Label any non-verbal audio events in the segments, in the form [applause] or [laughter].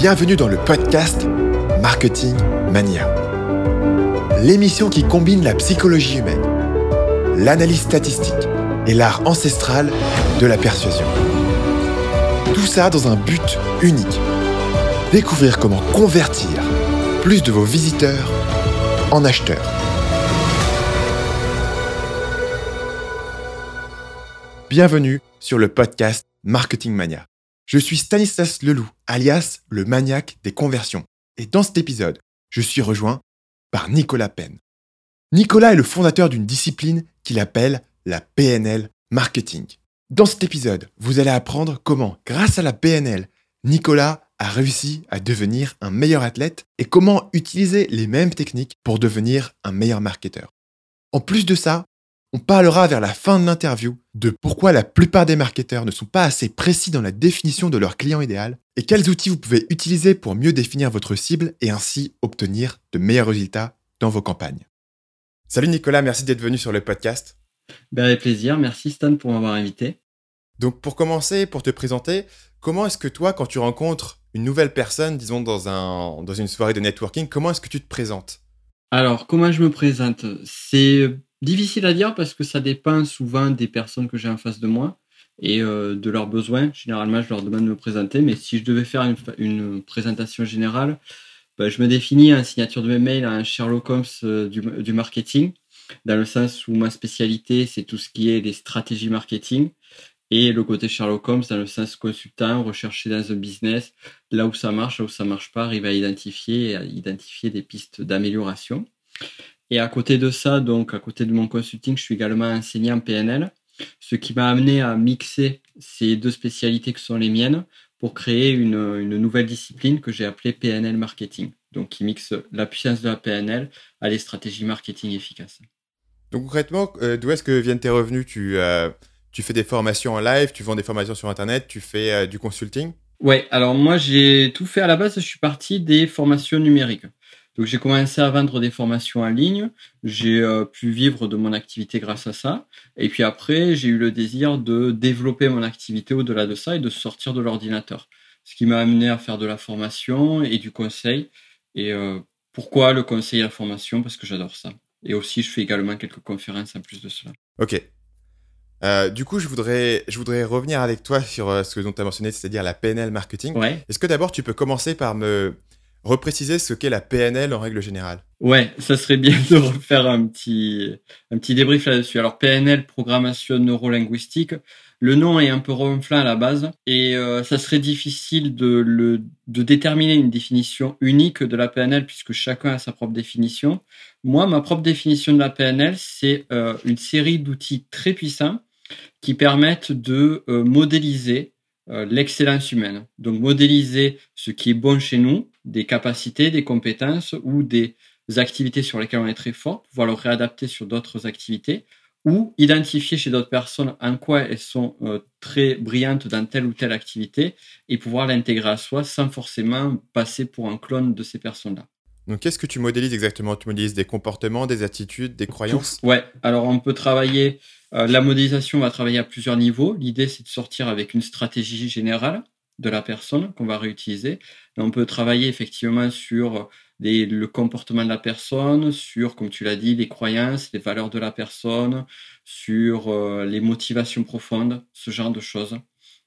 Bienvenue dans le podcast Marketing Mania. L'émission qui combine la psychologie humaine, l'analyse statistique et l'art ancestral de la persuasion. Tout ça dans un but unique. Découvrir comment convertir plus de vos visiteurs en acheteurs. Bienvenue sur le podcast Marketing Mania. Je suis Stanislas Leloup, alias le maniaque des conversions. Et dans cet épisode, je suis rejoint par Nicolas Penn. Nicolas est le fondateur d'une discipline qu'il appelle la PNL Marketing. Dans cet épisode, vous allez apprendre comment, grâce à la PNL, Nicolas a réussi à devenir un meilleur athlète et comment utiliser les mêmes techniques pour devenir un meilleur marketeur. En plus de ça, on parlera vers la fin de l'interview de pourquoi la plupart des marketeurs ne sont pas assez précis dans la définition de leur client idéal et quels outils vous pouvez utiliser pour mieux définir votre cible et ainsi obtenir de meilleurs résultats dans vos campagnes. Salut Nicolas, merci d'être venu sur le podcast. Ben avec plaisir, merci Stan pour m'avoir invité. Donc pour commencer, pour te présenter, comment est-ce que toi, quand tu rencontres une nouvelle personne, disons dans, un, dans une soirée de networking, comment est-ce que tu te présentes? Alors, comment je me présente? C'est Difficile à dire parce que ça dépend souvent des personnes que j'ai en face de moi et euh, de leurs besoins. Généralement, je leur demande de me présenter, mais si je devais faire une, présentation générale, ben, je me définis en signature de mes mails un Sherlock Holmes euh, du, marketing, dans le sens où ma spécialité, c'est tout ce qui est les stratégies marketing, et le côté Sherlock Holmes dans le sens consultant, rechercher dans un business, là où ça marche, là où ça marche pas, arriver à identifier, à identifier des pistes d'amélioration. Et à côté de ça, donc à côté de mon consulting, je suis également enseignant en PNL, ce qui m'a amené à mixer ces deux spécialités que sont les miennes pour créer une, une nouvelle discipline que j'ai appelée PNL Marketing, donc qui mixe la puissance de la PNL à des stratégies marketing efficaces. Donc concrètement, euh, d'où est-ce que viennent tes revenus? Tu, euh, tu fais des formations en live, tu vends des formations sur Internet, tu fais euh, du consulting? Ouais, alors moi j'ai tout fait à la base, je suis parti des formations numériques. Donc j'ai commencé à vendre des formations en ligne, j'ai euh, pu vivre de mon activité grâce à ça. Et puis après, j'ai eu le désir de développer mon activité au-delà de ça et de sortir de l'ordinateur. Ce qui m'a amené à faire de la formation et du conseil. Et euh, pourquoi le conseil et la formation? Parce que j'adore ça. Et aussi, je fais également quelques conférences en plus de cela. Ok. Euh, du coup, je voudrais, je voudrais revenir avec toi sur ce dont tu as mentionné, c'est-à-dire la PNL marketing. Ouais. Est-ce que d'abord tu peux commencer par me, repréciser ce qu'est la PNL en règle générale. Ouais, ça serait bien [laughs] de refaire un petit, un petit débrief là-dessus. Alors PNL, programmation neurolinguistique, le nom est un peu ronflant à la base et euh, ça serait difficile de, le, de déterminer une définition unique de la PNL puisque chacun a sa propre définition. Moi, ma propre définition de la PNL, c'est euh, une série d'outils très puissants qui permettent de euh, modéliser l'excellence humaine. Donc modéliser ce qui est bon chez nous des capacités, des compétences ou des activités sur lesquelles on est très fort, pouvoir le réadapter sur d'autres activités ou identifier chez d'autres personnes en quoi elles sont euh, très brillantes dans telle ou telle activité et pouvoir l'intégrer à soi sans forcément passer pour un clone de ces personnes-là. Donc, qu'est-ce que tu modélises exactement? Tu modélises des comportements, des attitudes, des croyances? Ouais, alors on peut travailler, euh, la modélisation va travailler à plusieurs niveaux. L'idée, c'est de sortir avec une stratégie générale de la personne qu'on va réutiliser. on peut travailler effectivement sur le comportement de la personne, sur, comme tu l'as dit, les croyances, les valeurs de la personne, sur euh, les motivations profondes, ce genre de choses.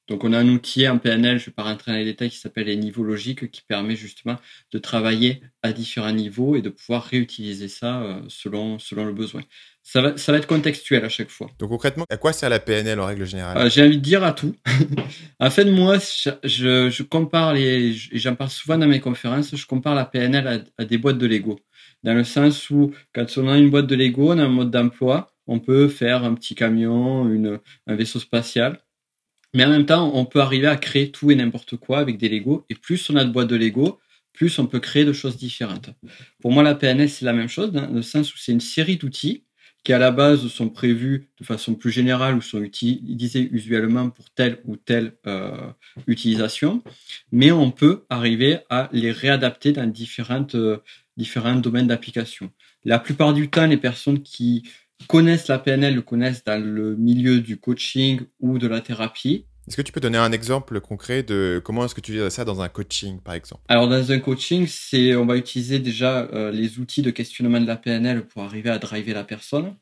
Donc on a un outil en PNL, je ne vais pas rentrer dans les détails, qui s'appelle les niveaux logiques, qui permet justement de travailler à différents niveaux et de pouvoir réutiliser ça euh, selon, selon le besoin. Ça va, ça va être contextuel à chaque fois. Donc concrètement, à quoi sert la PNL en règle générale? Euh, J'ai envie de dire à tout. [laughs] en fait, moi, je, je compare les, et j'en parle souvent dans mes conférences, je compare la PNL à, des boîtes de Lego. Dans le sens où, quand on a une boîte de Lego, on a un mode d'emploi, on peut faire un petit camion, une, un vaisseau spatial. Mais en même temps, on peut arriver à créer tout et n'importe quoi avec des Lego. Et plus on a de boîtes de Lego, plus on peut créer de choses différentes. Pour moi, la PNL, c'est la même chose, dans le sens où c'est une série d'outils qui à la base sont prévus de façon plus générale ou sont utilisés usuellement pour telle ou telle euh, utilisation, mais on peut arriver à les réadapter dans différentes, euh, différents domaines d'application. La plupart du temps, les personnes qui connaissent la PNL le connaissent dans le milieu du coaching ou de la thérapie, Est-ce que tu peux donner un exemple concret de comment est-ce que tu utilises ça dans un coaching, par exemple? Alors, dans un coaching, c'est on va utiliser déjà euh, les outils de questionnement de la PNL pour arriver à driver la personne.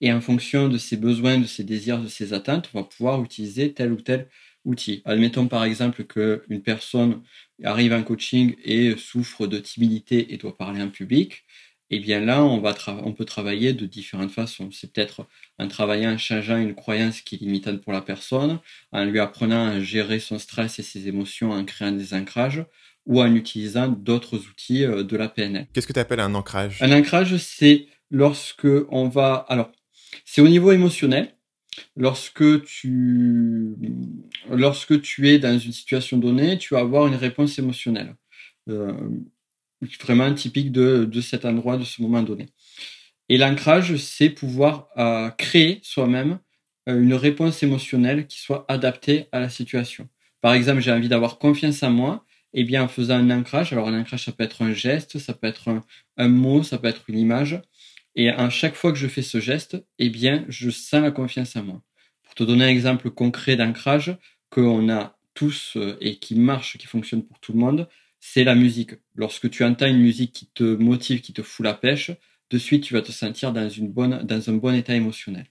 Et en fonction de ses besoins, de ses désirs, de ses attentes, on va pouvoir utiliser tel ou tel outil. Admettons par exemple qu'une personne arrive en coaching et souffre de timidité et doit parler en public eh bien là, on, va on peut travailler de différentes façons. C'est peut-être en travaillant, en changeant une croyance qui est limitante pour la personne, en lui apprenant à gérer son stress et ses émotions en créant des ancrages, ou en utilisant d'autres outils euh, de la PNL. Qu'est-ce que tu appelles un ancrage? Un ancrage, c'est lorsque on va... Alors, c'est au niveau émotionnel. Lorsque tu, lorsque tu es dans une situation donnée, tu vas avoir une réponse émotionnelle. Euh, vraiment typique de, de cet endroit, de ce moment donné. Et l'ancrage, c'est pouvoir euh, créer soi-même euh, une réponse émotionnelle qui soit adaptée à la situation. Par exemple, j'ai envie d'avoir confiance en moi, et eh bien en faisant un ancrage, alors un ancrage, ça peut être un geste, ça peut être un, mot, ça peut être une image, et à chaque fois que je fais ce geste, eh bien, je sens la confiance en moi. Pour te donner un exemple concret d'ancrage qu'on a tous euh, et qui marche, qui fonctionne pour tout le monde, c'est la musique. Lorsque tu entends une musique qui te motive, qui te fout la pêche, de suite tu vas te sentir dans, une bonne, dans un bon état émotionnel.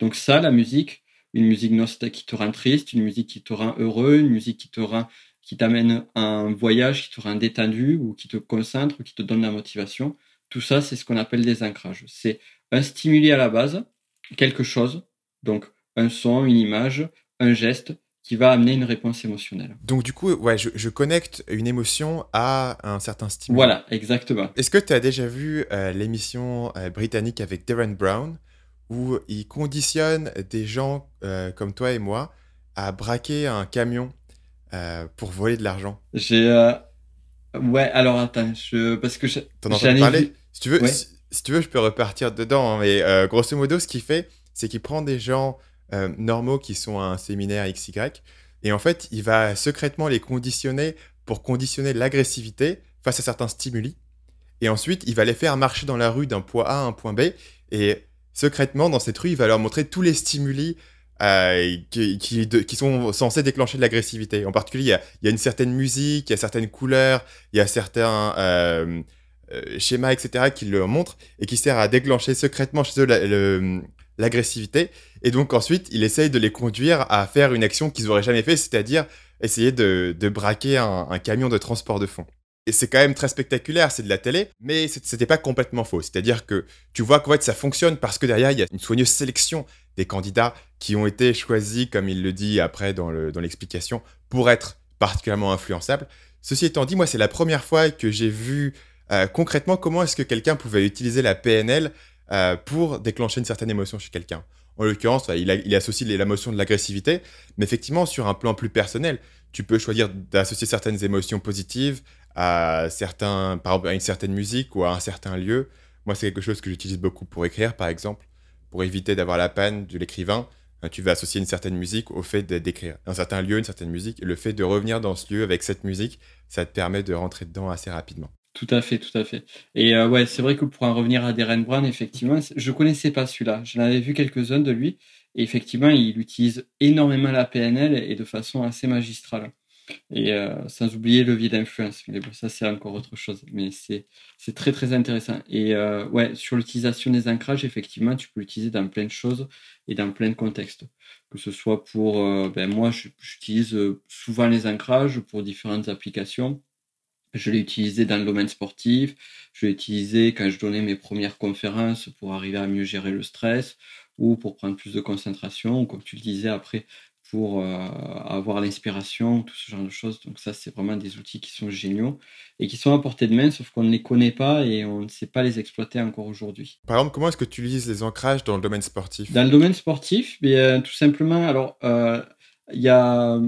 Donc ça, la musique, une musique qui te rend triste, une musique qui te rend heureux, une musique qui te rend, qui t'amène un voyage, qui te rend détendu ou qui te concentre, qui te donne la motivation. Tout ça, c'est ce qu'on appelle des ancrages. C'est un stimuli à la base, quelque chose, donc un son, une image, un geste qui va amener une réponse émotionnelle. Donc du coup, ouais, je, connecte une émotion à un certain stimulus. Voilà, exactement. Est-ce que tu as déjà vu euh, l'émission euh, britannique avec Darren Brown où il conditionne des gens euh, comme toi et moi à braquer un camion pour voler de l'argent? J'ai ouais, alors attends, je parce que t'en as parlé. Si tu veux, si, tu veux, je peux repartir dedans. Hein, mais grosso modo, ce qu'il fait, c'est qu'il prend des gens euh, normaux qui sont à un séminaire XY. Et en fait, il va secrètement les conditionner pour conditionner l'agressivité face à certains stimuli. Et ensuite, il va les faire marcher dans la rue d'un point A à un point B. Et secrètement, dans cette rue, il va leur montrer tous les stimuli euh, qui, qui, sont censés déclencher de l'agressivité. En particulier, il y, a, une certaine musique, il y a certaines couleurs, il y a certains euh, schémas, etc., qui le montrent et qui servent à déclencher secrètement chez eux l'agressivité. Et donc ensuite, il essaye de les conduire à faire une action qu'ils n'auraient jamais fait, c'est-à-dire essayer de, braquer un, camion de transport de fonds. Et c'est quand même très spectaculaire, c'est de la télé, mais c'était pas complètement faux. C'est-à-dire que tu vois qu'en fait ça fonctionne parce que derrière il y a une soigneuse sélection des candidats qui ont été choisis, comme il le dit après dans l'explication, pour être particulièrement influençables. Ceci étant dit, moi c'est la première fois que j'ai vu euh, concrètement comment est-ce que quelqu'un pouvait utiliser la PNL euh, pour déclencher une certaine émotion chez quelqu'un. En l'occurrence, il, associe l'émotion de l'agressivité, mais effectivement, sur un plan plus personnel, tu peux choisir d'associer certaines émotions positives à, certains, par exemple, à une certaine musique ou à un certain lieu. Moi, c'est quelque chose que j'utilise beaucoup pour écrire, par exemple, pour éviter d'avoir la panne de l'écrivain. Euh, tu vas associer une certaine musique au fait d'écrire un certain lieu, une certaine musique. Et le fait de revenir dans ce lieu avec cette musique, ça te permet de rentrer dedans assez rapidement. Tout à fait, tout à fait. Et euh, ouais, c'est vrai que pour en revenir à Darren Brown, effectivement, je connaissais pas celui-là. Je l'avais vu quelques-uns de lui. Et effectivement, il utilise énormément la PNL et de façon assez magistrale. Et euh, sans oublier le levier d'influence. Mais bon, ça, c'est encore autre chose. Mais c'est, très, très intéressant. Et euh, ouais, sur l'utilisation des ancrages, effectivement, tu peux l'utiliser dans plein de choses et dans plein de contextes. Que ce soit pour, ben, moi, j'utilise souvent les ancrages pour différentes applications je l'ai utilisé dans le domaine sportif, je l'ai utilisé quand je donnais mes premières conférences pour arriver à mieux gérer le stress ou pour prendre plus de concentration, ou comme tu le disais après, pour euh, avoir l'inspiration, tout ce genre de choses. Donc ça, c'est vraiment des outils qui sont géniaux et qui sont à portée de main, sauf qu'on ne les connaît pas et on ne sait pas les exploiter encore aujourd'hui. Par exemple, comment est-ce que tu utilises les ancrages dans le domaine sportif? Dans le domaine sportif, bien, tout simplement, alors... Euh, il y a,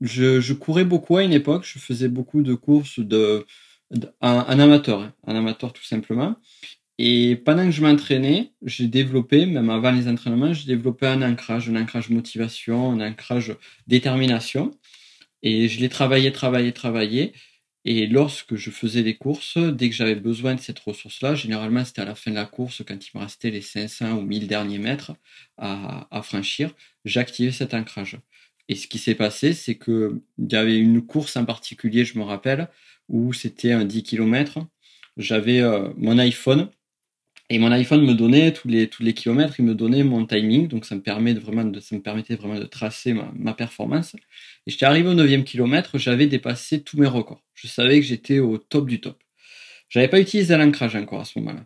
je, je, courais beaucoup à une époque. Je faisais beaucoup de courses de, un, amateur, hein, un amateur tout simplement. Et pendant que je m'entraînais, j'ai développé, même avant les entraînements, j'ai développé un ancrage, un ancrage motivation, un ancrage détermination. Et je l'ai travaillé, travaillé, travaillé. Et lorsque je faisais les courses, dès que j'avais besoin de cette ressource-là, généralement c'était à la fin de la course, quand il me restait les 500 ou 1000 derniers mètres à, à franchir, j'activais cet ancrage Et ce qui s'est passé, c'est que il y avait une course en particulier, je me rappelle, où c'était un 10 km. J'avais euh, mon iPhone et mon iPhone me donnait tous les kilomètres, il me donnait mon timing, donc ça me permet vraiment de, ça me permettait vraiment de tracer ma, ma performance. Et j'étais arrivé au 9e kilomètre, j'avais dépassé tous mes records. Je savais que j'étais au top du top. J'avais pas utilisé l'ancrage encore à ce moment-là.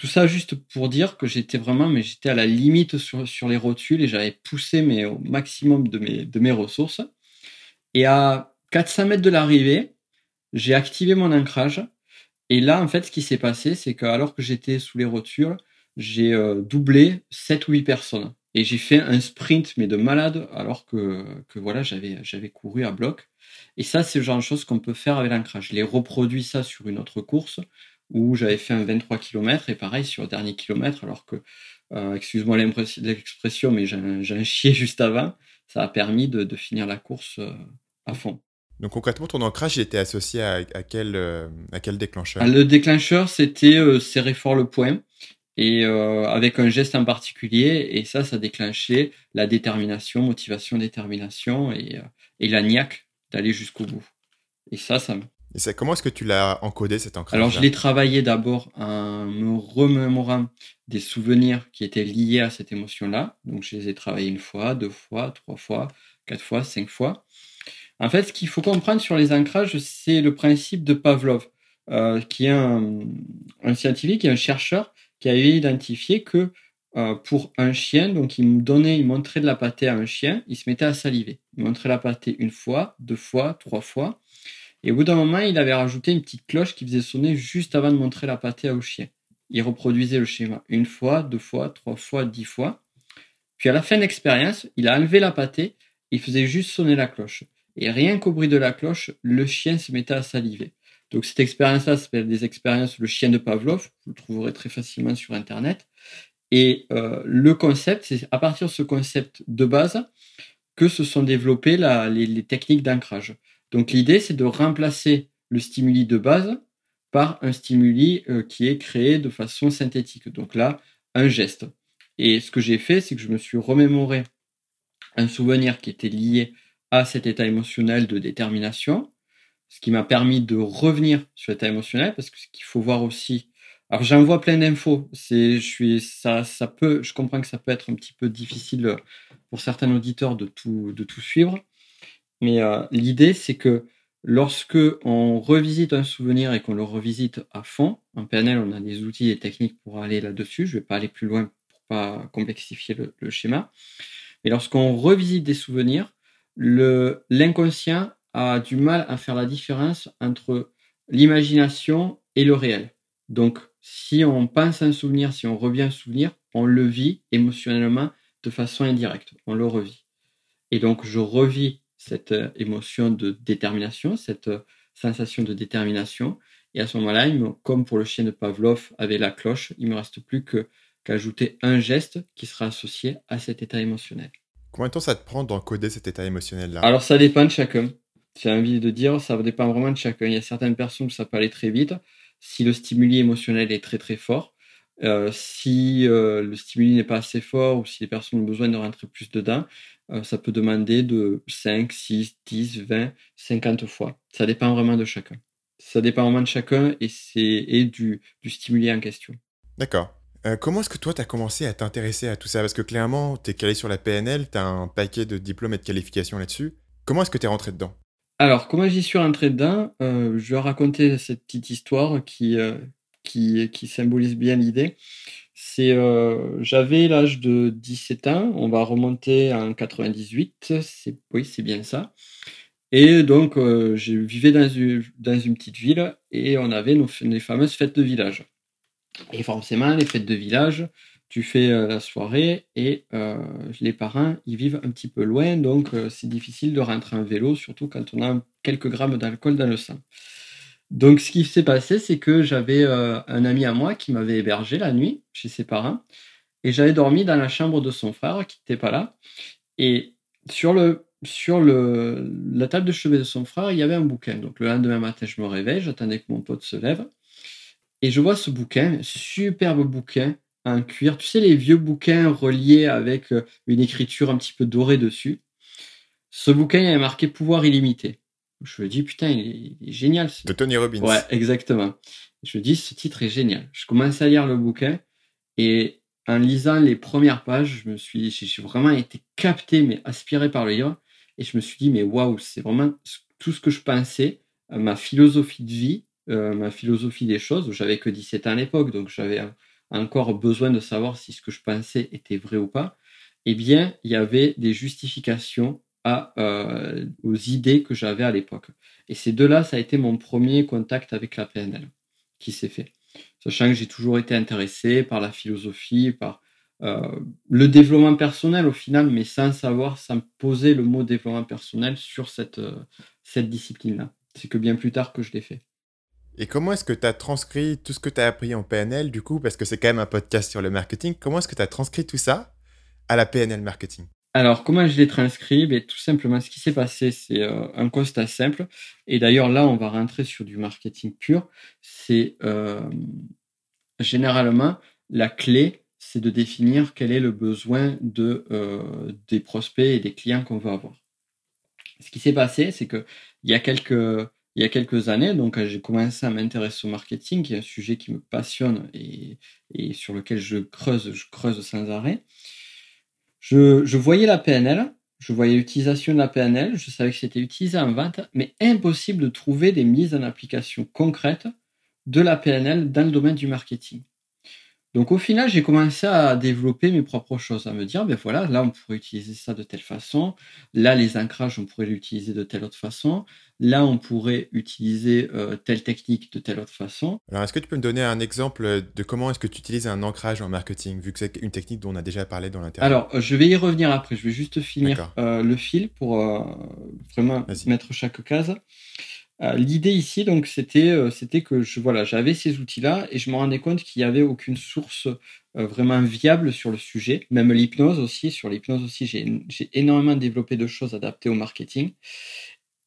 Tout ça juste pour dire que j'étais vraiment, mais j'étais à la limite sur, les rotules et j'avais poussé mais au maximum de mes, ressources. Et à 400 mètres de l'arrivée, j'ai activé mon ancrage. Et là, en fait, ce qui s'est passé, c'est que alors que j'étais sous les rotules, j'ai euh, doublé 7 ou 8 personnes. Et j'ai fait un sprint, mais de malade, alors que, que voilà, j'avais, j'avais couru à bloc. Et ça, c'est le genre de choses qu'on peut faire avec l'ancrage. Je l'ai reproduit ça sur une autre course où j'avais fait un 23 km et pareil sur le dernier kilomètre, alors que, euh, excuse-moi l'expression, mais j'ai un, chier [laughs] juste avant, ça a permis de, de finir la course euh, à fond. Donc concrètement, ton ancrage il était associé à, à quel, euh, à quel déclencheur? Ah, Le déclencheur, c'était euh, serrer fort le poing et euh, avec un geste en particulier, et ça, ça déclenchait la détermination, motivation, détermination et, et la niaque d'aller jusqu'au bout. Et ça, ça comment est-ce que tu l'as encodé cet ancrage Alors, je l'ai travaillé d'abord en me remémorant des souvenirs qui étaient liés à cette émotion-là. Donc, je les ai travaillés une fois, deux fois, trois fois, quatre fois, cinq fois. En fait, ce qu'il faut comprendre sur les ancrages, c'est le principe de Pavlov, euh, qui est un, un, scientifique et un chercheur qui avait identifié que euh, pour un chien, donc il me donnait, il montrait de la pâtée à un chien, il se mettait à saliver. Il montrait la pâtée une fois, deux fois, trois fois. Et au bout d'un moment, il avait rajouté une petite cloche qui faisait sonner juste avant de montrer la pâtée au chien. Il reproduisait le schéma une fois, deux fois, trois fois, dix fois. Puis à la fin de l'expérience, il a enlevé la pâtée, il faisait juste sonner la cloche. Et rien qu'au bruit de la cloche, le chien se mettait à saliver. Donc cette expérience-là s'appelle des expériences le chien de Pavlov. Vous le trouverez très facilement sur Internet. Et euh, le concept, c'est à partir de ce concept de base que se sont développées les techniques d'ancrage. Donc l'idée, c'est de remplacer le stimuli de base par un stimuli euh, qui est créé de façon synthétique. Donc là, un geste. Et ce que j'ai fait, c'est que je me suis remémoré un souvenir qui était lié à cet état émotionnel de détermination, ce qui m'a permis de revenir sur l'état émotionnel, parce que ce qu'il faut voir aussi. Alors j'envoie plein d'infos. C'est, je suis, ça, ça peut, je comprends que ça peut être un petit peu difficile pour certains auditeurs de tout, de tout suivre. Mais euh, l'idée, c'est que lorsque on revisite un souvenir et qu'on le revisite à fond, en PNL, on a des outils et techniques pour aller là-dessus. Je vais pas aller plus loin pour pas complexifier le, schéma. Mais lorsqu'on revisite des souvenirs, l'inconscient a du mal à faire la différence entre l'imagination et le réel. Donc, si on pense un souvenir, si on revient un souvenir, on le vit émotionnellement de façon indirecte. On le revit. Et donc, je revis cette euh, émotion de détermination, cette euh, sensation de détermination. Et à ce moment-là, comme pour le chien de Pavlov avec la cloche, il me reste plus que qu'ajouter un geste qui sera associé à cet état émotionnel. Combien de temps ça te prend d'encoder cet état émotionnel-là? Alors ça dépend de chacun. J'ai envie de dire, ça dépend vraiment de chacun. Il y a certaines personnes où ça peut aller très vite. Si le stimuli émotionnel est très très fort, euh, si euh, le stimuli n'est pas assez fort ou si les personnes ont besoin de rentrer plus dedans, ça peut demander de 5, 6, 10, 20, 50 fois. Ça dépend vraiment de chacun. Ça dépend vraiment de chacun et, c'est, et du, du stimuli en question. D'accord. Euh, comment est-ce que toi, tu as commencé à t'intéresser à tout ça? Parce que clairement, tu es calé sur la PNL, tu as un paquet de diplômes et de qualifications là-dessus. Comment est-ce que tu es rentré dedans? Alors, comment j'y suis rentré dedans? Euh, Je vais raconter cette petite histoire qui, euh, qui, qui, symbolise bien l'idée. C'est, euh, j'avais l'âge de 17 ans, on va remonter en 98, c'est, oui, c'est bien ça. Et donc, euh, je vivais dans une, petite ville et on avait nos, les fameuses fêtes de village. Et forcément, les fêtes de village, tu fais euh, la soirée et les parents, ils vivent un petit peu loin, donc c'est difficile de rentrer en vélo, surtout quand on a quelques grammes d'alcool dans le sang. Donc, ce qui s'est passé, c'est que j'avais euh, un ami à moi qui m'avait hébergé la nuit chez ses parents et j'avais dormi dans la chambre de son frère qui n'était pas là. Et sur le sur le, la table de chevet de son frère, il y avait un bouquin. Donc le lendemain matin, je me réveille, j'attendais que mon pote se lève. Et je vois ce bouquin, superbe bouquin en cuir. Tu sais, les vieux bouquins reliés avec euh, une écriture un petit peu dorée dessus. Ce bouquin, il avait marqué pouvoir illimité. Je me dis, putain, il est, génial. De Tony Robbins. Ouais, exactement. Je me dis, ce titre est génial. Je commence à lire le bouquin et en lisant les premières pages, je me suis, j'ai vraiment été capté, mais aspiré par le livre. Et je me suis dit, mais waouh, c'est vraiment tout ce que je pensais, euh, ma philosophie de vie, euh, ma philosophie des choses. J'avais que 17 ans à l'époque, donc j'avais encore besoin de savoir si ce que je pensais était vrai ou pas. Eh bien, il y avait des justifications à, euh, aux idées que j'avais à l'époque. Et ces deux-là, ça a été mon premier contact avec la PNL qui s'est fait. Sachant que j'ai toujours été intéressé par la philosophie, par euh, le développement personnel au final, mais sans savoir, sans poser le mot développement personnel sur cette, euh, cette discipline-là. C'est que bien plus tard que je l'ai fait. Et comment est-ce que tu as transcrit tout ce que tu as appris en PNL, du coup, parce que c'est quand même un podcast sur le marketing, comment est-ce que tu as transcrit tout ça à la PNL marketing? Alors, comment je l'ai transcrit? Ben, Tout simplement, ce qui s'est passé, c'est euh, un constat simple. Et d'ailleurs, là, on va rentrer sur du marketing pur. C'est euh, généralement la clé, c'est de définir quel est le besoin de, euh, des prospects et des clients qu'on veut avoir. Ce qui s'est passé, c'est que il y a quelques il y a quelques années, donc j'ai commencé à m'intéresser au marketing, qui est un sujet qui me passionne et, et sur lequel je creuse, je creuse sans arrêt. Je, voyais la PNL, je voyais l'utilisation de la PNL, je savais que c'était utilisé en vente, mais impossible de trouver des mises en application concrètes de la PNL dans le domaine du marketing. Donc au final, j'ai commencé à développer mes propres choses, à me dire, ben voilà, là on pourrait utiliser ça de telle façon, là les ancrages on pourrait l'utiliser de telle autre façon, là on pourrait utiliser euh, telle technique de telle autre façon. Alors est-ce que tu peux me donner un exemple de comment est-ce que tu utilises un ancrage en marketing, vu que c'est une technique dont on a déjà parlé dans l'interview? Alors je vais y revenir après, je vais juste finir euh, le fil pour euh, vraiment mettre chaque case. Euh, l'idée ici, donc, c'était, euh, c'était que je, voilà, j'avais ces outils-là et je me rendais compte qu'il n'y avait aucune source euh, vraiment viable sur le sujet. Même l'hypnose aussi, sur l'hypnose aussi, j'ai, énormément développé de choses adaptées au marketing.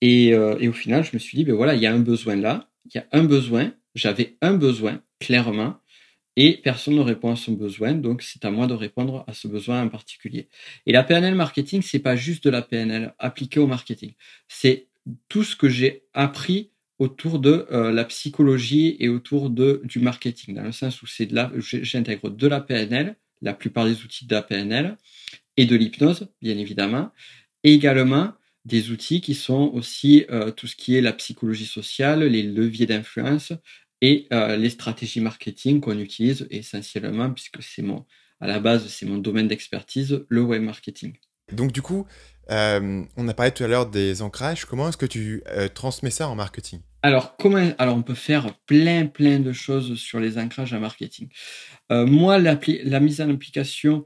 Et, et, au final, je me suis dit, ben voilà, il y a un besoin là, il y a un besoin, j'avais un besoin, clairement, et personne ne répond à son besoin, donc c'est à moi de répondre à ce besoin en particulier. Et la PNL marketing, c'est pas juste de la PNL appliquée au marketing, c'est tout ce que j'ai appris autour de euh, la psychologie et autour de du marketing, dans le sens où j'intègre de la PNL, la plupart des outils de la PNL et de l'hypnose, bien évidemment, et également des outils qui sont aussi euh, tout ce qui est la psychologie sociale, les leviers d'influence et euh, les stratégies marketing qu'on utilise essentiellement, puisque c'est mon, à la base, c'est mon domaine d'expertise, le web marketing. Donc du coup, euh, on a parlé tout à l'heure des ancrages. Comment est-ce que tu euh, transmets ça en marketing? Alors, comment, alors, on peut faire plein, plein de choses sur les ancrages en marketing. Euh, moi, la, la, mise en application,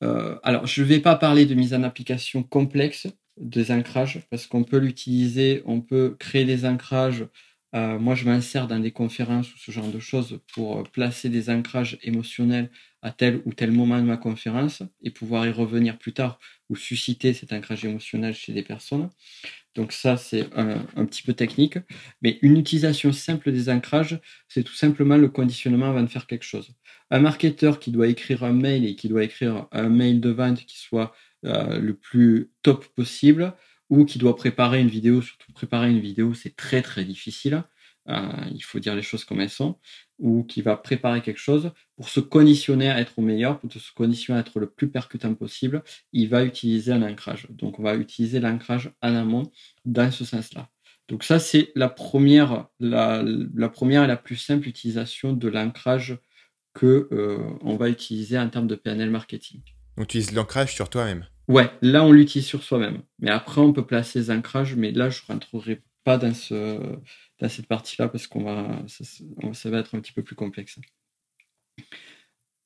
alors, je ne vais pas parler de mise en application complexe des ancrages parce qu'on peut l'utiliser, on peut créer des ancrages. moi, je m'insère dans des conférences ou ce genre de choses pour placer des ancrages émotionnels à tel ou tel moment de ma conférence et pouvoir y revenir plus tard ou susciter cet ancrage émotionnel chez des personnes. Donc ça, c'est un, petit peu technique. Mais une utilisation simple des ancrages, c'est tout simplement le conditionnement avant de faire quelque chose. Un marketeur qui doit écrire un mail et qui doit écrire un mail de vente qui soit euh, le plus top possible, ou qui doit préparer une vidéo, surtout préparer une vidéo, c'est très très difficile. Euh, il faut dire les choses comme elles sont, ou qui va préparer quelque chose pour se conditionner à être au meilleur, pour se conditionner à être le plus percutant possible, il va utiliser un ancrage. Donc on va utiliser l'ancrage en amont dans ce sens-là. Donc ça c'est la première, la, première et la plus simple utilisation de l'ancrage que euh, on va utiliser en termes de PNL marketing. On utilise l'ancrage sur toi-même. Ouais, là on l'utilise sur soi-même. Mais après on peut placer les ancrages, mais là je rentrerai dans cette partie-là parce qu'on va, ça, va être un petit peu plus complexe.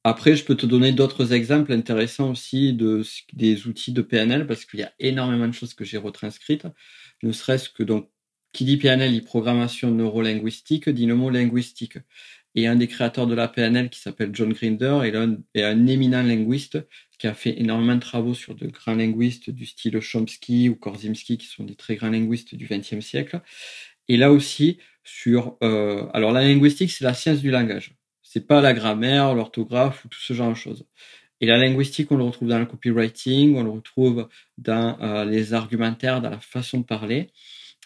Après, je peux te donner d'autres exemples intéressants aussi de, des outils de PNL parce qu'il y a énormément de choses que j'ai retranscrites. Ne serait-ce que donc, qui dit PNL, dit programmation neurolinguistique, dit le mot linguistique. Et un des créateurs de la PNL qui s'appelle John Grinder est un, est un éminent linguiste qui a fait énormément de travaux sur de grands linguistes du style Chomsky ou Korzymski qui sont des très grands linguistes du XXe siècle. Et là aussi, sur... Euh, alors la linguistique, c'est la science du langage. C'est pas la grammaire, l'orthographe ou tout ce genre de choses. Et la linguistique, on le retrouve dans le copywriting, on le retrouve dans euh, les argumentaires, dans la façon de parler.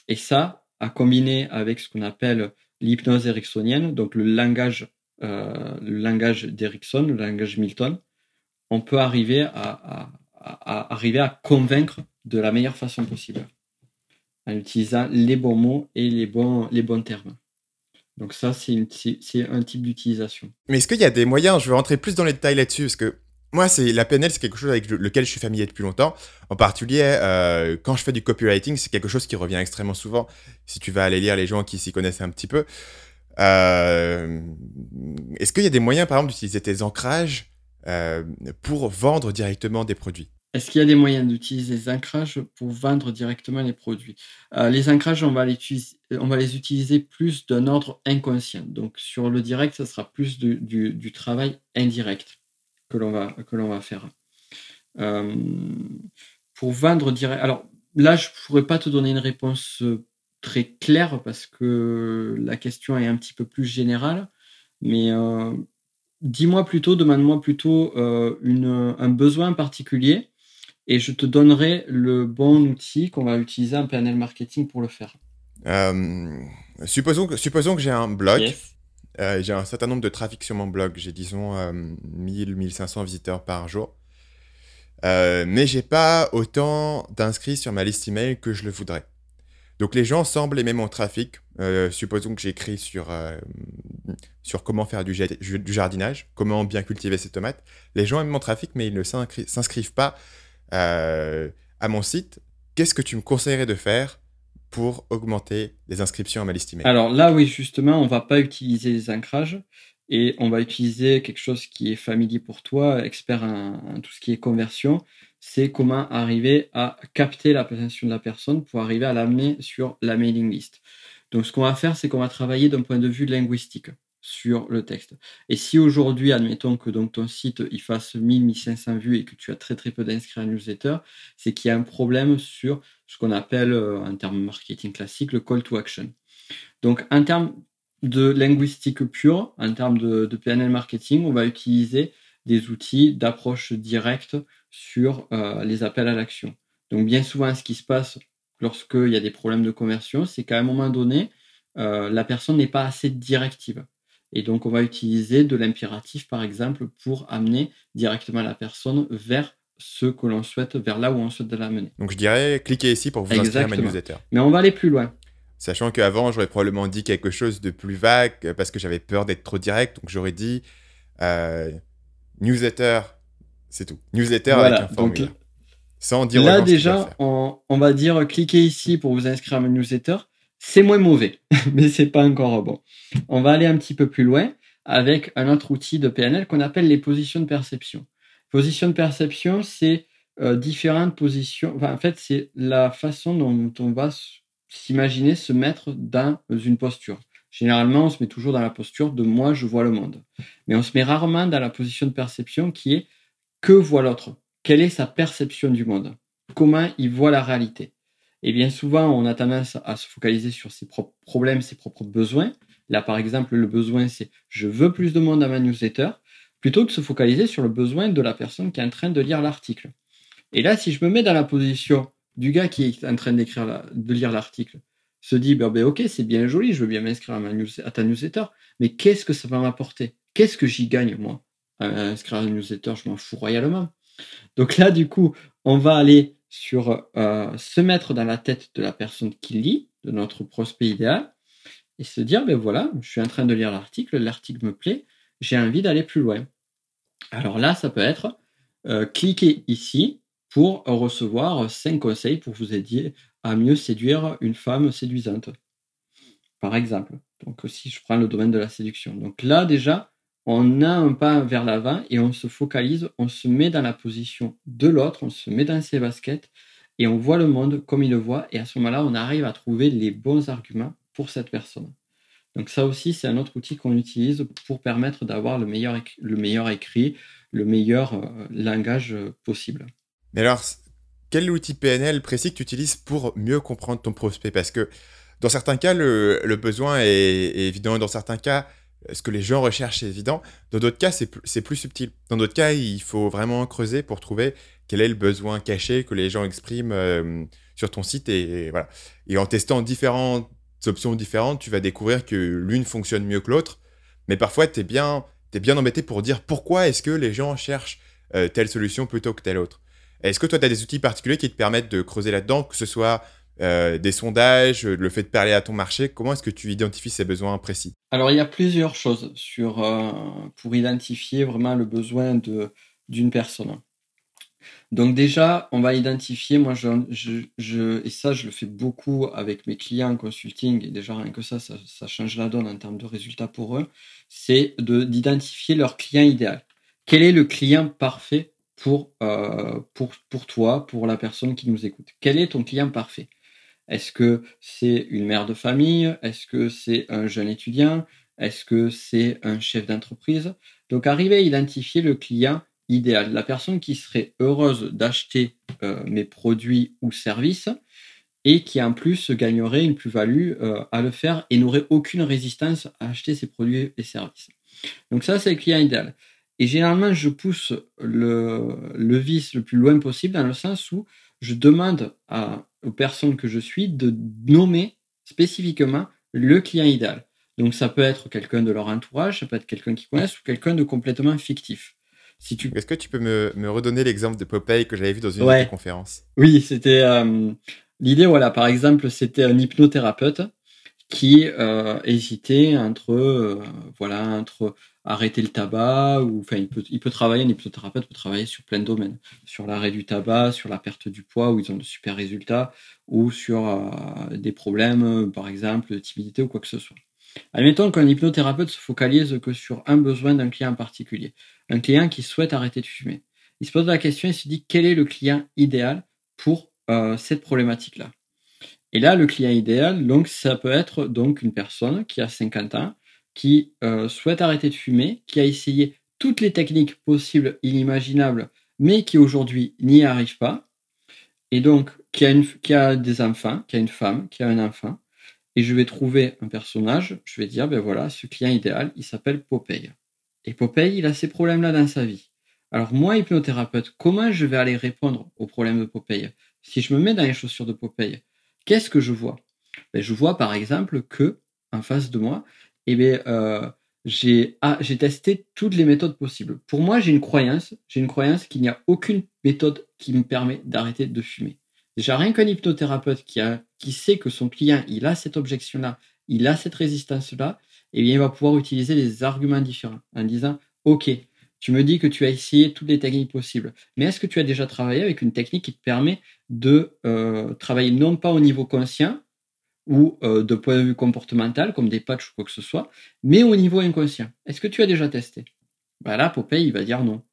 Et ça, à combiner avec ce qu'on appelle l'hypnose ericksonienne, donc le langage, euh, le langage d'Erickson, le langage Milton, on peut arriver à, arriver à convaincre de la meilleure façon possible, en utilisant les bons mots et les bons, les bons termes. Donc ça, c'est un type d'utilisation. Mais est-ce qu'il y a des moyens, je veux rentrer plus dans les détails là-dessus, parce que moi, c'est la PNL, c'est quelque chose avec lequel je suis familier depuis longtemps. En particulier, euh, quand je fais du copywriting, c'est quelque chose qui revient extrêmement souvent. Si tu vas aller lire les gens qui s'y connaissent un petit peu. Euh, est-ce qu'il y a des moyens, par exemple, d'utiliser tes ancrages euh, pour vendre directement des produits est-ce qu'il y a des moyens d'utiliser les ancrages pour vendre directement les produits? Les ancrages, on va les, utiliser, plus d'un ordre inconscient. Donc sur le direct, ça sera plus du, travail indirect que l'on va, faire. Euh, pour vendre direct. Alors là, je ne pourrais pas te donner une réponse euh, très claire parce que la question est un petit peu plus générale. Mais euh, dis-moi plutôt, demande-moi plutôt un besoin particulier et je te donnerai le bon outil qu'on va utiliser en PNL marketing pour le faire. supposons, que, supposons que j'ai un blog. Euh, j'ai un certain nombre de trafic sur mon blog. J'ai disons 1000, euh, 1500 visiteurs par jour. Euh, mais j'ai pas autant d'inscrits sur ma liste email que je le voudrais. Donc les gens semblent aimer mon trafic. Euh, supposons que j'écris sur, sur comment faire du, jardinage, comment bien cultiver ses tomates. Les gens aiment mon trafic, mais ils ne s'inscrivent pas à mon site. Qu'est-ce que tu me conseillerais de faire pour augmenter les inscriptions à ma Alors là, oui, justement, on va pas utiliser les ancrages et on va utiliser quelque chose qui est familier pour toi, expert en, tout ce qui est conversion. C'est comment arriver à capter la l'attention de la personne pour arriver à l'amener sur la mailing list. Donc, ce qu'on va faire, c'est qu'on va travailler d'un point de vue linguistique sur le texte. Et si aujourd'hui, admettons que donc ton site il fasse 1000, 1500 vues et que tu as très très peu d'inscrits à newsletter, c'est qu'il y a un problème sur ce qu'on appelle euh, en termes marketing classique le call to action. Donc en termes de linguistique pure, en termes de, PNL marketing, on va utiliser des outils d'approche directe sur euh, les appels à l'action. Donc bien souvent, ce qui se passe lorsqu'il y a des problèmes de conversion, c'est qu'à un moment donné, euh, la personne n'est pas assez directive. Et donc, on va utiliser de l'impératif, par exemple, pour amener directement la personne vers ce que l'on souhaite, vers là où on souhaite l'amener. Donc, je dirais, cliquez ici pour vous inscrire à ma newsletter. Mais on va aller plus loin. Sachant qu'avant, j'aurais probablement dit quelque chose de plus vague parce que j'avais peur d'être trop direct. Donc, j'aurais dit euh, newsletter, c'est tout. Newsletter avec un formulaire. sans dire Là, déjà, on, on, va dire cliquez ici pour vous inscrire à ma newsletter. C'est moins mauvais, [laughs] mais c'est pas encore bon. On va aller un petit peu plus loin avec un autre outil de PNL qu'on appelle les positions de perception. Position de perception, c'est euh, différentes positions. en fait, c'est la façon dont on va s'imaginer se mettre dans une posture. Généralement, on se met toujours dans la posture de moi, je vois le monde. Mais on se met rarement dans la position de perception qui est que voit l'autre Quelle est sa perception du monde? Comment il voit la réalité? Et bien souvent, on a tendance à se focaliser sur ses propres problèmes, ses propres besoins. Là, par exemple, le besoin, c'est je veux plus de monde à ma newsletter, plutôt que de se focaliser sur le besoin de la personne qui est en train de lire l'article. Et là, si je me mets dans la position du gars qui est en train d'écrire de lire l'article, se dit, ben, ben, ok, c'est bien joli, je veux bien m'inscrire à, ta newsletter, mais qu'est-ce que ça va m'apporter? Qu'est-ce que j'y gagne, moi À inscrire à la newsletter, je m'en fous royalement. Donc là, du coup, on va aller sur euh, se mettre dans la tête de la personne qui lit, de notre prospect idéal, et se dire, ben voilà, je suis en train de lire l'article, l'article me plaît, j'ai envie d'aller plus loin. Alors là, ça peut être euh, cliquez ici pour recevoir 5 conseils pour vous aider à mieux séduire une femme séduisante. Par exemple. Donc si je prends le domaine de la séduction. Donc là déjà, on a un pas vers l'avant et on se focalise, on se met dans la position de l'autre, on se met dans ses baskets et on voit le monde comme il le voit et à ce moment-là, on arrive à trouver les bons arguments pour cette personne. Donc ça aussi, c'est un autre outil qu'on utilise pour permettre d'avoir le meilleur, le meilleur écrit, le meilleur euh, langage euh, possible. Mais alors, quel outil PNL précis que tu utilises pour mieux comprendre ton prospect? Parce que dans certains cas, le, besoin est, est évident, dans certains cas, ce que les gens recherchent, c'est évident. Dans d'autres cas, c'est plus subtil. Dans d'autres cas, il faut vraiment creuser pour trouver quel est le besoin caché que les gens expriment euh, sur ton site. Et, voilà. Et en testant différentes options différentes, tu vas découvrir que l'une fonctionne mieux que l'autre. Mais parfois, tu es bien, es bien embêté pour dire pourquoi est-ce que les gens cherchent euh, telle solution plutôt que telle autre. Est-ce que toi, tu as des outils particuliers qui te permettent de creuser là-dedans, que ce soit euh, des sondages, le fait de parler à ton marché? Comment est-ce que tu identifies ces besoins précis? Alors, il y a plusieurs choses sur, pour identifier vraiment le besoin d'une personne. Donc déjà, on va identifier, moi, je, je, et ça, je le fais beaucoup avec mes clients en consulting, et déjà rien que ça, ça, change la donne en termes de résultats pour eux, c'est d'identifier leur client idéal. Quel est le client parfait pour, euh, pour, toi, pour la personne qui nous écoute. Quel est ton client parfait? Est-ce que c'est une mère de famille? Est-ce que c'est un jeune étudiant? Est-ce que c'est un chef d'entreprise? Donc arriver à identifier le client idéal, la personne qui serait heureuse d'acheter euh, mes produits ou services et qui en plus gagnerait une plus-value euh, à le faire et n'aurait aucune résistance à acheter ces produits et services. Donc ça, c'est le client idéal. Et généralement, je pousse le, le vice le plus loin possible dans le sens où je demande à, aux personnes que je suis de nommer spécifiquement le client idéal. Donc ça peut être quelqu'un de leur entourage, ça peut être quelqu'un qui connaissent ou quelqu'un de complètement fictif. Est-ce que tu peux me, redonner l'exemple de Popeye que j'avais vu dans une ouais. conférence Oui, c'était euh, l'idée. Voilà, par exemple, c'était un hypnothérapeute qui euh, hésitait entre euh, voilà entre arrêter le tabac ou enfin il peut il peut travailler un hypnothérapeute peut travailler sur plein de domaines sur l'arrêt du tabac sur la perte du poids où ils ont de super résultats ou sur des problèmes par exemple de timidité ou quoi que ce soit Admettons qu'un hypnothérapeute se focalise que sur un besoin d'un client en particulier, un client qui souhaite arrêter de fumer. Il se pose la question et se dit quel est le client idéal pour euh, cette problématique-là? Et là, le client idéal, donc, ça peut être donc une personne qui a 50 ans, qui euh, souhaite arrêter de fumer, qui a essayé toutes les techniques possibles, inimaginables, mais qui aujourd'hui n'y arrive pas, et donc qui a, une, qui a des enfants, qui a une femme, qui a un enfant, et je vais trouver un personnage, je vais dire, ben voilà, ce client idéal, il s'appelle Popeye. Et Popeye, il a ces problèmes-là dans sa vie. Alors moi, hypnothérapeute, comment je vais aller répondre aux problèmes de Popeye? Si je me mets dans les chaussures de Popeye, qu'est-ce que je vois? Ben, Je vois par exemple que, en face de moi, eh ben, euh, j'ai ah, testé toutes les méthodes possibles. Pour moi, j'ai une croyance, j'ai une croyance qu'il n'y a aucune méthode qui me permet d'arrêter de fumer. Déjà, rien qu'un hypnothérapeute qui, sait que son client, il a cette objection-là, il a cette résistance-là, eh bien, il va pouvoir utiliser des arguments différents en disant, OK, tu me dis que tu as essayé toutes les techniques possibles, mais est-ce que tu as déjà travaillé avec une technique qui te permet de euh, travailler non pas au niveau conscient ou euh, de point de vue comportemental, comme des patchs ou quoi que ce soit, mais au niveau inconscient? Est-ce que tu as déjà testé? Bah Là, Popeye, il va dire non.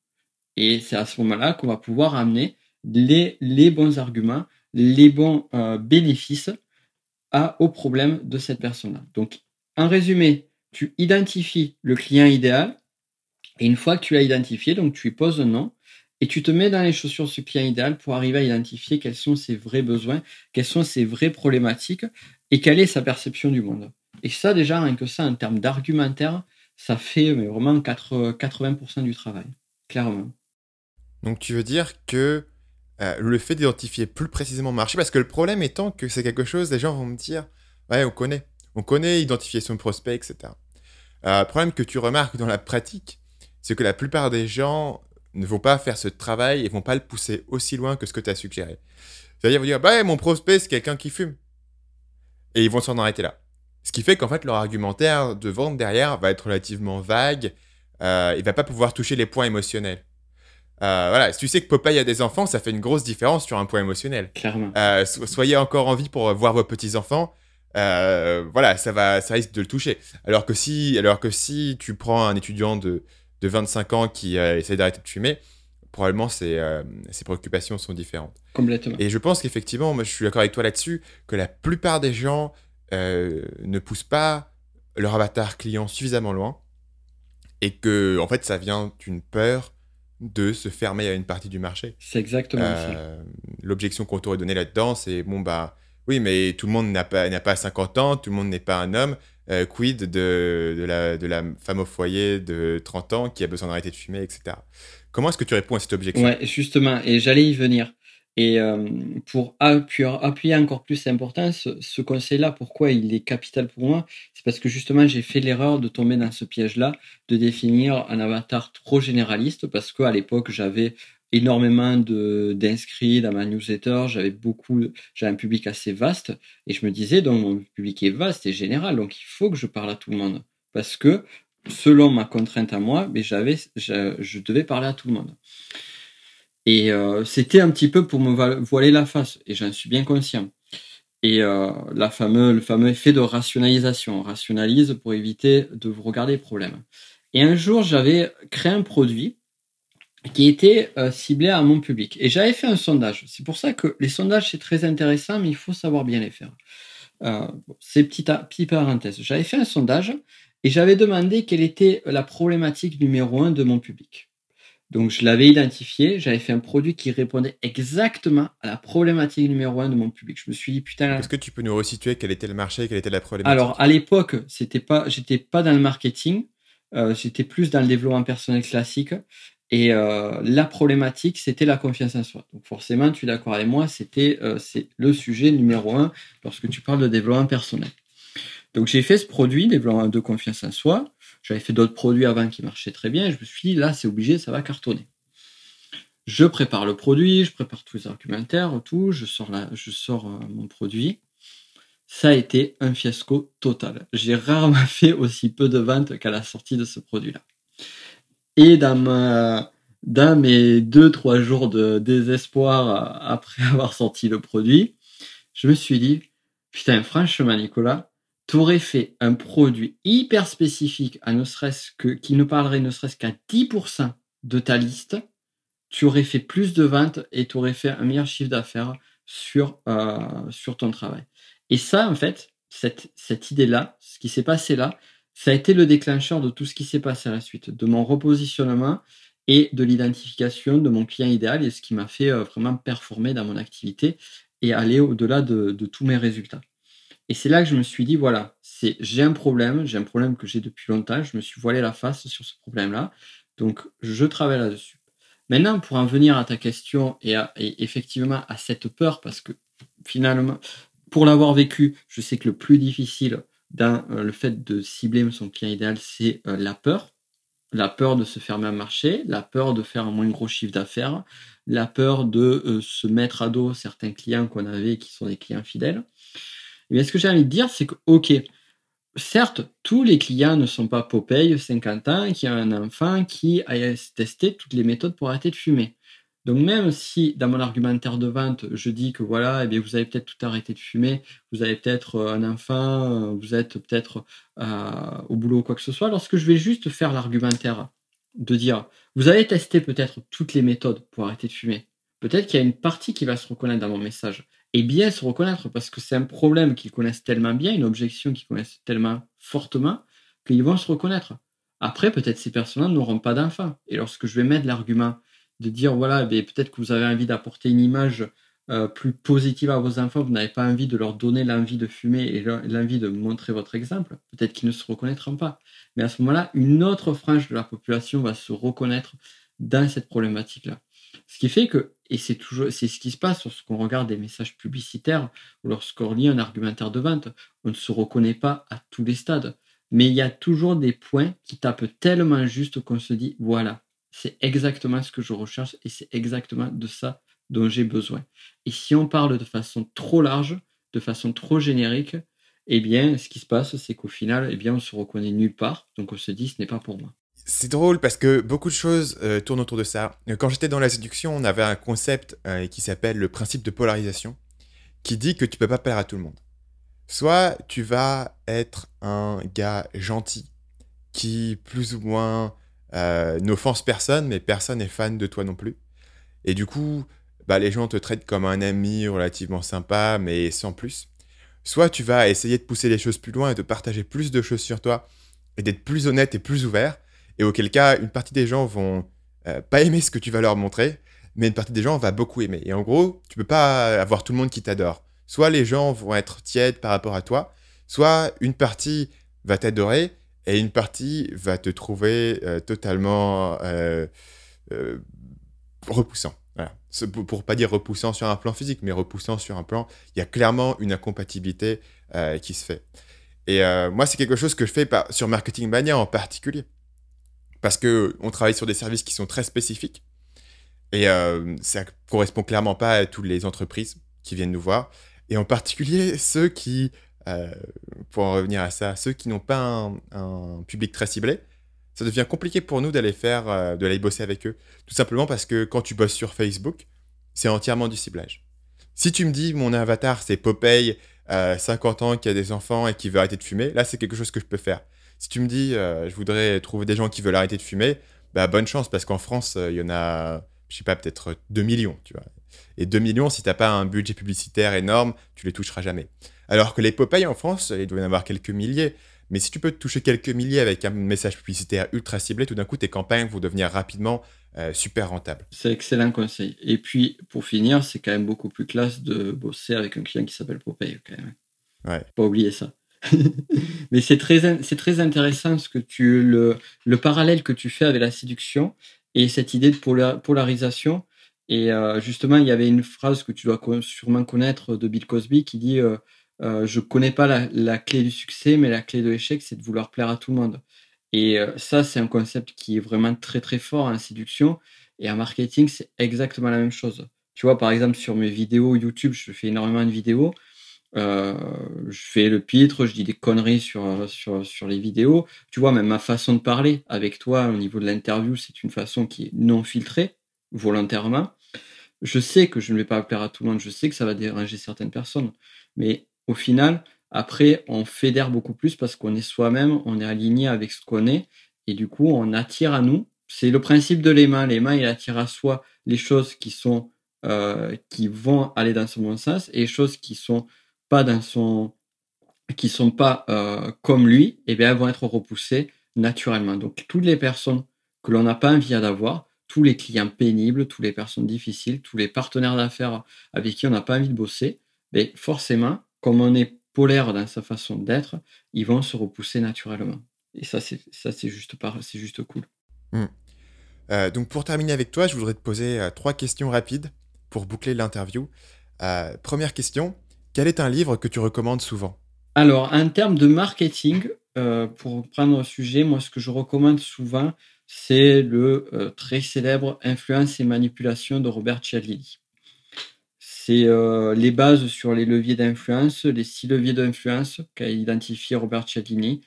Et c'est à ce moment-là qu'on va pouvoir amener les, bons arguments, les bons euh, bénéfices à, au problème de cette personne-là. Donc, en résumé, tu identifies le client idéal et une fois que tu l'as identifié, donc tu lui poses un nom et tu te mets dans les chaussures ce client idéal pour arriver à identifier quels sont ses vrais besoins, quelles sont ses vraies problématiques et quelle est sa perception du monde. Et ça, déjà, rien que ça, en termes d'argumentaire, ça fait mais vraiment 80% du travail, clairement. Donc tu veux dire que euh, le fait d'identifier plus précisément le marché, parce que le problème étant que c'est quelque chose, les gens vont me dire, ouais, on connaît, on connaît identifier son prospect, etc. Euh, problème que tu remarques dans la pratique, c'est que la plupart des gens ne vont pas faire ce travail et vont pas le pousser aussi loin que ce que tu as suggéré. C'est-à-dire, ils vont dire, bah, mon prospect, c'est quelqu'un qui fume. Et ils vont s'en arrêter là. Ce qui fait qu'en fait, leur argumentaire de vente derrière va être relativement vague. Euh, il va pas pouvoir toucher les points émotionnels. Euh, voilà, si tu sais que Popeye a des enfants, ça fait une grosse différence sur un point émotionnel. Clairement. Euh, soyez encore en vie pour voir vos petits enfants. Euh, voilà, ça va, ça risque de le toucher. Alors que si, alors que si tu prends un étudiant de, de 25 ans qui essaie d'arrêter de fumer, probablement ses, ses, préoccupations sont différentes. Complètement. Et je pense qu'effectivement, moi je suis d'accord avec toi là-dessus, que la plupart des gens ne poussent pas leur avatar client suffisamment loin et que en fait ça vient d'une peur de se fermer à une partie du marché. C'est exactement ça. Euh, l'objection qu'on t'aurait donnée là-dedans, c'est bon, bah oui, mais tout le monde n'a pas, n'a pas 50 ans, tout le monde n'est pas un homme. Euh, quid de, de, la, de la femme au foyer de 30 ans qui a besoin d'arrêter de fumer, etc. Comment est-ce que tu réponds à cette objection? Ouais, justement, et j'allais y venir. Et euh, pour appuyer, appuyer, encore plus l'importance, ce conseil-là, pourquoi il est capital pour moi C'est parce que justement, j'ai fait l'erreur de tomber dans ce piège-là, de définir un avatar trop généraliste, parce qu'à l'époque, j'avais énormément d'inscrits dans ma newsletter, j'avais beaucoup, j'ai un public assez vaste, et je me disais, donc mon public est vaste et général, donc il faut que je parle à tout le monde, parce que selon ma contrainte à moi, mais j'avais, je, je devais parler à tout le monde. Et euh, c'était un petit peu pour me voiler la face, et j'en suis bien conscient. Et euh, la fameux, le fameux effet de rationalisation. On rationalise pour éviter de vous regarder les problèmes. Et un jour, j'avais créé un produit qui était euh, ciblé à mon public. Et j'avais fait un sondage. C'est pour ça que les sondages, c'est très intéressant, mais il faut savoir bien les faire. Euh, c'est petite, petite parenthèse. J'avais fait un sondage et j'avais demandé quelle était la problématique numéro un de mon public. Donc je l'avais identifié, j'avais fait un produit qui répondait exactement à la problématique numéro un de mon public. Je me suis dit putain. Est-ce que tu peux nous resituer quel était le marché, quelle était la problématique? Alors à l'époque, c'était pas, j'étais pas dans le marketing, euh, j'étais plus dans le développement personnel classique. Et euh, la problématique, c'était la confiance en soi. Donc forcément, tu es d'accord avec moi, c'était euh, c'est le sujet numéro un lorsque tu parles de développement personnel. Donc j'ai fait ce produit, développement de confiance en soi. J'avais fait d'autres produits avant qui marchaient très bien. Je me suis dit, là, c'est obligé, ça va cartonner. Je prépare le produit, je prépare tous les argumentaires, tout. Je sors, je sors euh, mon produit. Ça a été un fiasco total. J'ai rarement [laughs] fait aussi peu de ventes qu'à la sortie de ce produit-là. Et dans, ma, dans mes deux, trois jours de désespoir euh, après [laughs] avoir sorti le produit, je me suis dit, putain, franchement, Nicolas, tu aurais fait un produit hyper spécifique à ne serait-ce que, qui ne parlerait ne serait-ce qu'à 10% de ta liste, tu aurais fait plus de ventes et tu aurais fait un meilleur chiffre d'affaires sur, euh, sur ton travail. Et ça, en fait, cette, cette idée-là, ce qui s'est passé là, ça a été le déclencheur de tout ce qui s'est passé à la suite, de mon repositionnement et de l'identification de mon client idéal et ce qui m'a fait euh, vraiment performer dans mon activité et aller au-delà de, tous mes résultats. Et c'est là que je me suis dit, voilà, c'est j'ai un problème, j'ai un problème que j'ai depuis longtemps, je me suis voilé la face sur ce problème-là, donc je travaille là-dessus. Maintenant, pour en venir à ta question et, effectivement à cette peur, parce que finalement, pour l'avoir vécu, je sais que le plus difficile dans euh, le fait de cibler son client idéal, c'est euh, la peur. La peur de se fermer un marché, la peur de faire un moins gros chiffre d'affaires, la peur de euh, se mettre à dos certains clients qu'on avait qui sont des clients fidèles. Et ce que j'ai envie de dire, c'est que, ok, certes, tous les clients ne sont pas Popeye, 50 ans, qui a un enfant qui a testé toutes les méthodes pour arrêter de fumer. Donc même si dans mon argumentaire de vente, je dis que voilà, eh bien, vous avez peut-être tout arrêté de fumer, vous avez peut-être euh, un enfant, euh, vous êtes peut-être euh, au boulot ou quoi que ce soit, lorsque je vais juste faire l'argumentaire de dire, vous avez testé peut-être toutes les méthodes pour arrêter de fumer, peut-être qu'il y a une partie qui va se reconnaître dans mon message et bien se reconnaître parce que c'est un problème qu'ils connaissent tellement bien, une objection qu'ils connaissent tellement fortement qu'ils vont se reconnaître. Après, peut-être ces personnes-là n'auront pas d'enfants. Et lorsque je vais mettre l'argument de dire, voilà, eh peut-être que vous avez envie d'apporter une image euh, plus positive à vos enfants, vous n'avez pas envie de leur donner l'envie de fumer et l'envie de montrer votre exemple, peut-être qu'ils ne se reconnaîtront pas. Mais à ce moment-là, une autre frange de la population va se reconnaître dans cette problématique-là. Ce qui fait que, et c'est toujours, c'est ce qui se passe lorsqu'on regarde des messages publicitaires ou lorsqu'on lit un argumentaire de vente, on ne se reconnaît pas à tous les stades. Mais il y a toujours des points qui tapent tellement juste qu'on se dit, voilà, c'est exactement ce que je recherche et c'est exactement de ça dont j'ai besoin. Et si on parle de façon trop large, de façon trop générique, eh bien, ce qui se passe, c'est qu'au final, eh bien, on se reconnaît nulle part. Donc, on se dit, ce n'est pas pour moi. C'est drôle parce que beaucoup de choses euh, tournent autour de ça. Quand j'étais dans la séduction, on avait un concept euh, qui s'appelle le principe de polarisation, qui dit que tu peux pas plaire à tout le monde. Soit tu vas être un gars gentil, qui plus ou moins euh, n'offense personne, mais personne n'est fan de toi non plus. Et du coup, bah, les gens te traitent comme un ami relativement sympa, mais sans plus. Soit tu vas essayer de pousser les choses plus loin et de partager plus de choses sur toi, et d'être plus honnête et plus ouvert et auquel cas une partie des gens vont euh, pas aimer ce que tu vas leur montrer, mais une partie des gens va beaucoup aimer. Et en gros, tu peux pas avoir tout le monde qui t'adore. Soit les gens vont être tièdes par rapport à toi, soit une partie va t'adorer et une partie va te trouver euh, totalement euh, euh, repoussant. Pour, pour pas dire repoussant sur un plan physique, mais repoussant sur un plan, il y a clairement une incompatibilité qui se fait. Et moi, c'est quelque chose que je fais sur Marketing Mania en particulier. Parce qu'on travaille sur des services qui sont très spécifiques. Et ça correspond clairement pas à toutes les entreprises qui viennent nous voir. Et en particulier ceux qui pour en revenir à ça, ceux qui n'ont pas un, public très ciblé, ça devient compliqué pour nous d'aller faire, euh, de bosser avec eux. Tout simplement parce que quand tu bosses sur Facebook, c'est entièrement du ciblage. Si tu me dis mon avatar c'est Popeye, 50 euh, ans, qui a des enfants et qui veut arrêter de fumer, là c'est quelque chose que je peux faire. Si tu me dis je voudrais trouver des gens qui veulent arrêter de fumer, bah bonne chance parce qu'en France il y en a, je sais pas, peut-être 2 millions. Et 2 millions, si t'as pas un budget publicitaire énorme, tu les toucheras jamais. Alors que les Popeye en France, il doit y en avoir quelques milliers. Mais si tu peux toucher quelques milliers avec un message publicitaire ultra ciblé, tout d'un coup, tes campagnes vont devenir rapidement euh, super rentables. C'est excellent conseil. Et puis, pour finir, c'est quand même beaucoup plus classe de bosser avec un client qui s'appelle Popeye, quand même. Ouais. Pas oublier ça. [laughs] Mais c'est très, c'est très intéressant ce que tu, le, le parallèle que tu fais avec la séduction et cette idée de polarisation. Et euh, justement, il y avait une phrase que tu dois sûrement connaître de Bill Cosby qui dit euh, euh, je connais pas la, clé du succès, mais la clé de l'échec, c'est de vouloir plaire à tout le monde. Et euh, ça, c'est un concept qui est vraiment très très fort en séduction. Et en marketing, c'est exactement la même chose. Tu vois, par exemple, sur mes vidéos YouTube, je fais énormément de vidéos. Euh, je fais le pitre, je dis des conneries sur, sur, sur les vidéos. Tu vois, même ma façon de parler avec toi au niveau de l'interview, c'est une façon qui est non filtrée, volontairement. Je sais que je ne vais pas plaire à tout le monde, je sais que ça va déranger certaines personnes, mais au final, après, on fédère beaucoup plus parce qu'on est soi-même, on est aligné avec ce qu'on est, et du coup, on attire à nous. C'est le principe de l'aimant. L'aimant, il attire à soi les choses qui sont euh, qui vont aller dans son bon sens et les choses qui sont pas dans son qui sont pas euh, comme lui, et eh bien, elles vont être repoussées naturellement. Donc, toutes les personnes que l'on n'a pas envie d'avoir, tous les clients pénibles, toutes les personnes difficiles, tous les partenaires d'affaires avec qui on n'a pas envie de bosser, mais ben, forcément, comme on est polaire dans sa façon d'être, ils vont se repousser naturellement. Et ça, c'est ça, c'est juste c'est juste cool. Hmm. Euh, donc pour terminer avec toi, je voudrais te poser euh, trois questions rapides pour boucler l'interview. Euh, première question, quel est un livre que tu recommandes souvent? Alors, en termes de marketing, pour prendre le sujet, moi, ce que je recommande souvent, c'est le très célèbre Influence et manipulation de Robert Cialdini. C'est euh, les bases sur les leviers d'influence, les six leviers d'influence qu'a identifié Robert Cialdini.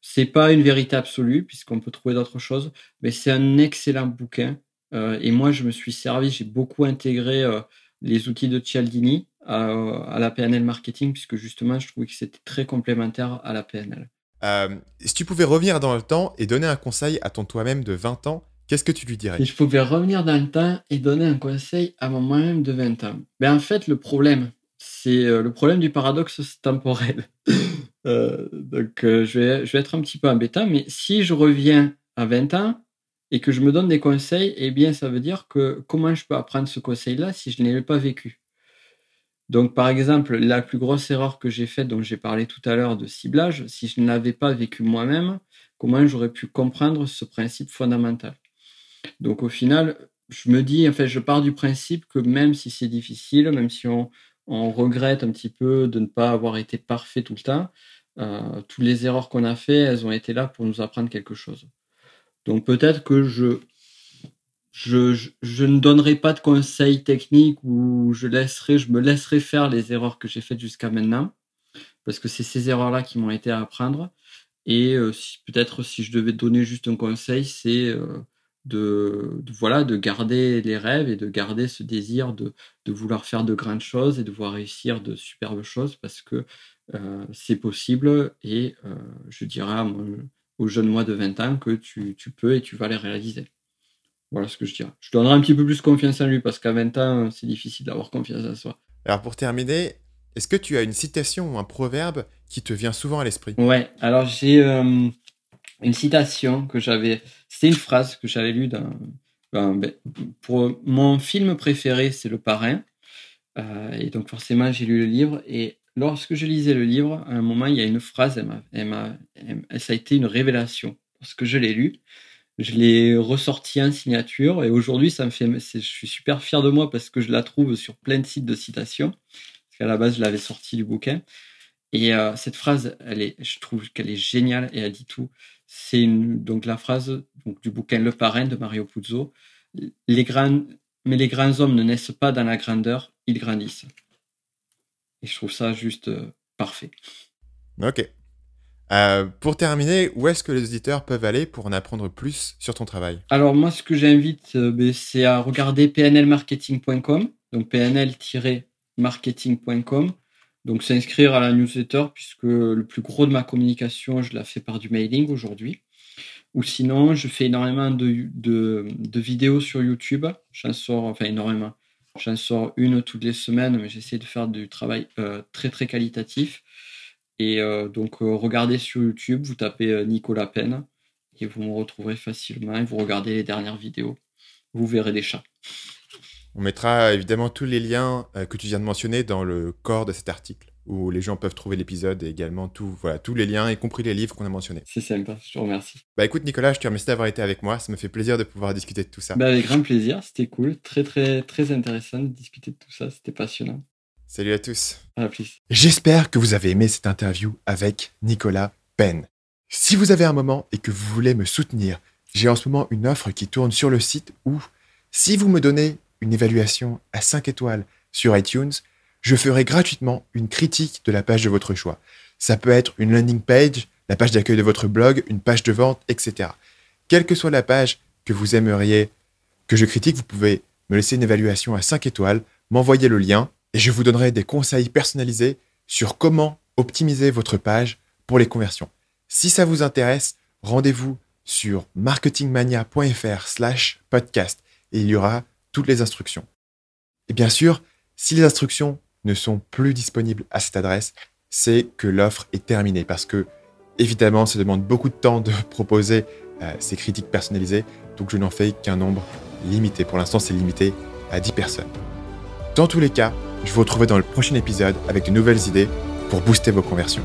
C'est pas une vérité absolue puisqu'on peut trouver d'autres choses, mais c'est un excellent bouquin. Euh, et moi, je me suis servi, j'ai beaucoup intégré euh, les outils de Cialdini à, la PNL marketing puisque justement, je trouvais que c'était très complémentaire à la PNL. si tu pouvais revenir dans le temps et donner un conseil à ton toi-même de 20 ans, Qu'est-ce que tu lui dirais Si je pouvais revenir dans le temps et donner un conseil à moi-même de 20 ans. Ben en fait, le problème, c'est euh, le problème du paradoxe temporel. [laughs] Euh, donc, euh, je, vais, je vais être un petit peu embêtant, mais si je reviens à 20 ans et que je me donne des conseils, eh bien, ça veut dire que comment je peux apprendre ce conseil-là si je ne l'ai pas vécu? Donc, par exemple, la plus grosse erreur que j'ai faite, dont j'ai parlé tout à l'heure de ciblage, si je ne l'avais pas vécu moi-même, comment j'aurais pu comprendre ce principe fondamental? Donc au final, je me dis, en fait, je pars du principe que même si c'est difficile, même si on, regrette un petit peu de ne pas avoir été parfait tout le temps, euh, toutes les erreurs qu'on a fait, elles ont été là pour nous apprendre quelque chose. Donc peut-être que je, je, ne donnerai pas de conseils techniques ou je laisserai, je me laisserai faire les erreurs que j'ai faites jusqu'à maintenant, parce que c'est ces erreurs-là qui m'ont été à apprendre. Et euh, peut-être si je devais donner juste un conseil, c'est euh, de, voilà de garder les rêves et de garder ce désir de, de, vouloir faire de grandes choses et de voir réussir de superbes choses parce que euh, c'est possible et euh, je dirais aux jeunes moi de 20 ans que tu, tu, peux et tu vas les réaliser. Voilà ce que je dirais. Je donnerai un petit peu plus confiance en lui parce qu'à 20 ans, c'est difficile d'avoir confiance en soi. Alors pour terminer, est-ce que tu as une citation ou un proverbe qui te vient souvent à l'esprit? Ouais, alors j'ai euh, une citation que j'avais, c'est une phrase que j'avais lue dans, ben, pour mon film préféré, c'est Le Parrain. Euh, et donc forcément, j'ai lu le livre et lorsque je lisais le livre, à un moment, il y a une phrase, elle ça a été une révélation. Parce que je l'ai lu, je l'ai ressorti en signature et aujourd'hui, ça me fait, je suis super fier de moi parce que je la trouve sur plein de sites de citations. Parce qu'à la base, je l'avais sorti du bouquin. Et euh, cette phrase, elle est, je trouve qu'elle est géniale et elle dit tout. C'est donc la phrase donc, du bouquin Le Parrain de Mario Puzo. Les grands, mais les grands hommes ne naissent pas dans la grandeur, ils grandissent. Et je trouve ça juste euh, parfait. Ok. Euh, pour terminer, où est-ce que les auditeurs peuvent aller pour en apprendre plus sur ton travail? Alors moi, ce que j'invite, ben, c'est à regarder pnlmarketing.com, donc pnl-marketing.com. Donc s'inscrire à la newsletter puisque le plus gros de ma communication, je la fais par du mailing aujourd'hui. Ou sinon, je fais énormément de, vidéos sur YouTube. J'en sors, enfin énormément. J'en sors une toutes les semaines, mais j'essaie de faire du travail euh, très très qualitatif. Et euh, donc, euh, regardez sur YouTube, vous tapez Nicolas Pen et vous me retrouverez facilement. Et vous regardez les dernières vidéos, vous verrez des chats. On mettra évidemment tous les liens que tu viens de mentionner dans le corps de cet article où les gens peuvent trouver l'épisode et également tout, voilà, tous les liens, y compris les livres qu'on a mentionnés. C'est sympa, je te remercie. Bah écoute Nicolas, je te remercie d'avoir été avec moi, ça me fait plaisir de pouvoir discuter de tout ça. Bah avec grand plaisir, c'était cool, très très très intéressant de discuter de tout ça, c'était passionnant. Salut à tous. À plus. J'espère que vous avez aimé cette interview avec Nicolas Penn. Si vous avez un moment et que vous voulez me soutenir, j'ai en ce moment une offre qui tourne sur le site où, si vous me donnez une évaluation à 5 étoiles sur iTunes, je ferai gratuitement une critique de la page de votre choix. Ça peut être une landing page, la page d'accueil de votre blog, une page de vente, etc. Quelle que soit la page que vous aimeriez que je critique, vous pouvez me laisser une évaluation à 5 étoiles, m'envoyer le lien et je vous donnerai des conseils personnalisés sur comment optimiser votre page pour les conversions. Si ça vous intéresse, rendez-vous sur marketingmania.fr slash podcast et il y aura toutes les instructions. Et bien sûr, si les instructions ne sont plus disponibles à cette adresse, c'est que l'offre est terminée parce que, évidemment, ça demande beaucoup de temps de [laughs] proposer euh, ces critiques personnalisées, donc je n'en fais qu'un nombre limité. Pour l'instant, c'est limité à 10 personnes. Dans tous les cas, je vous retrouverai dans le prochain épisode avec de nouvelles idées pour booster vos conversions.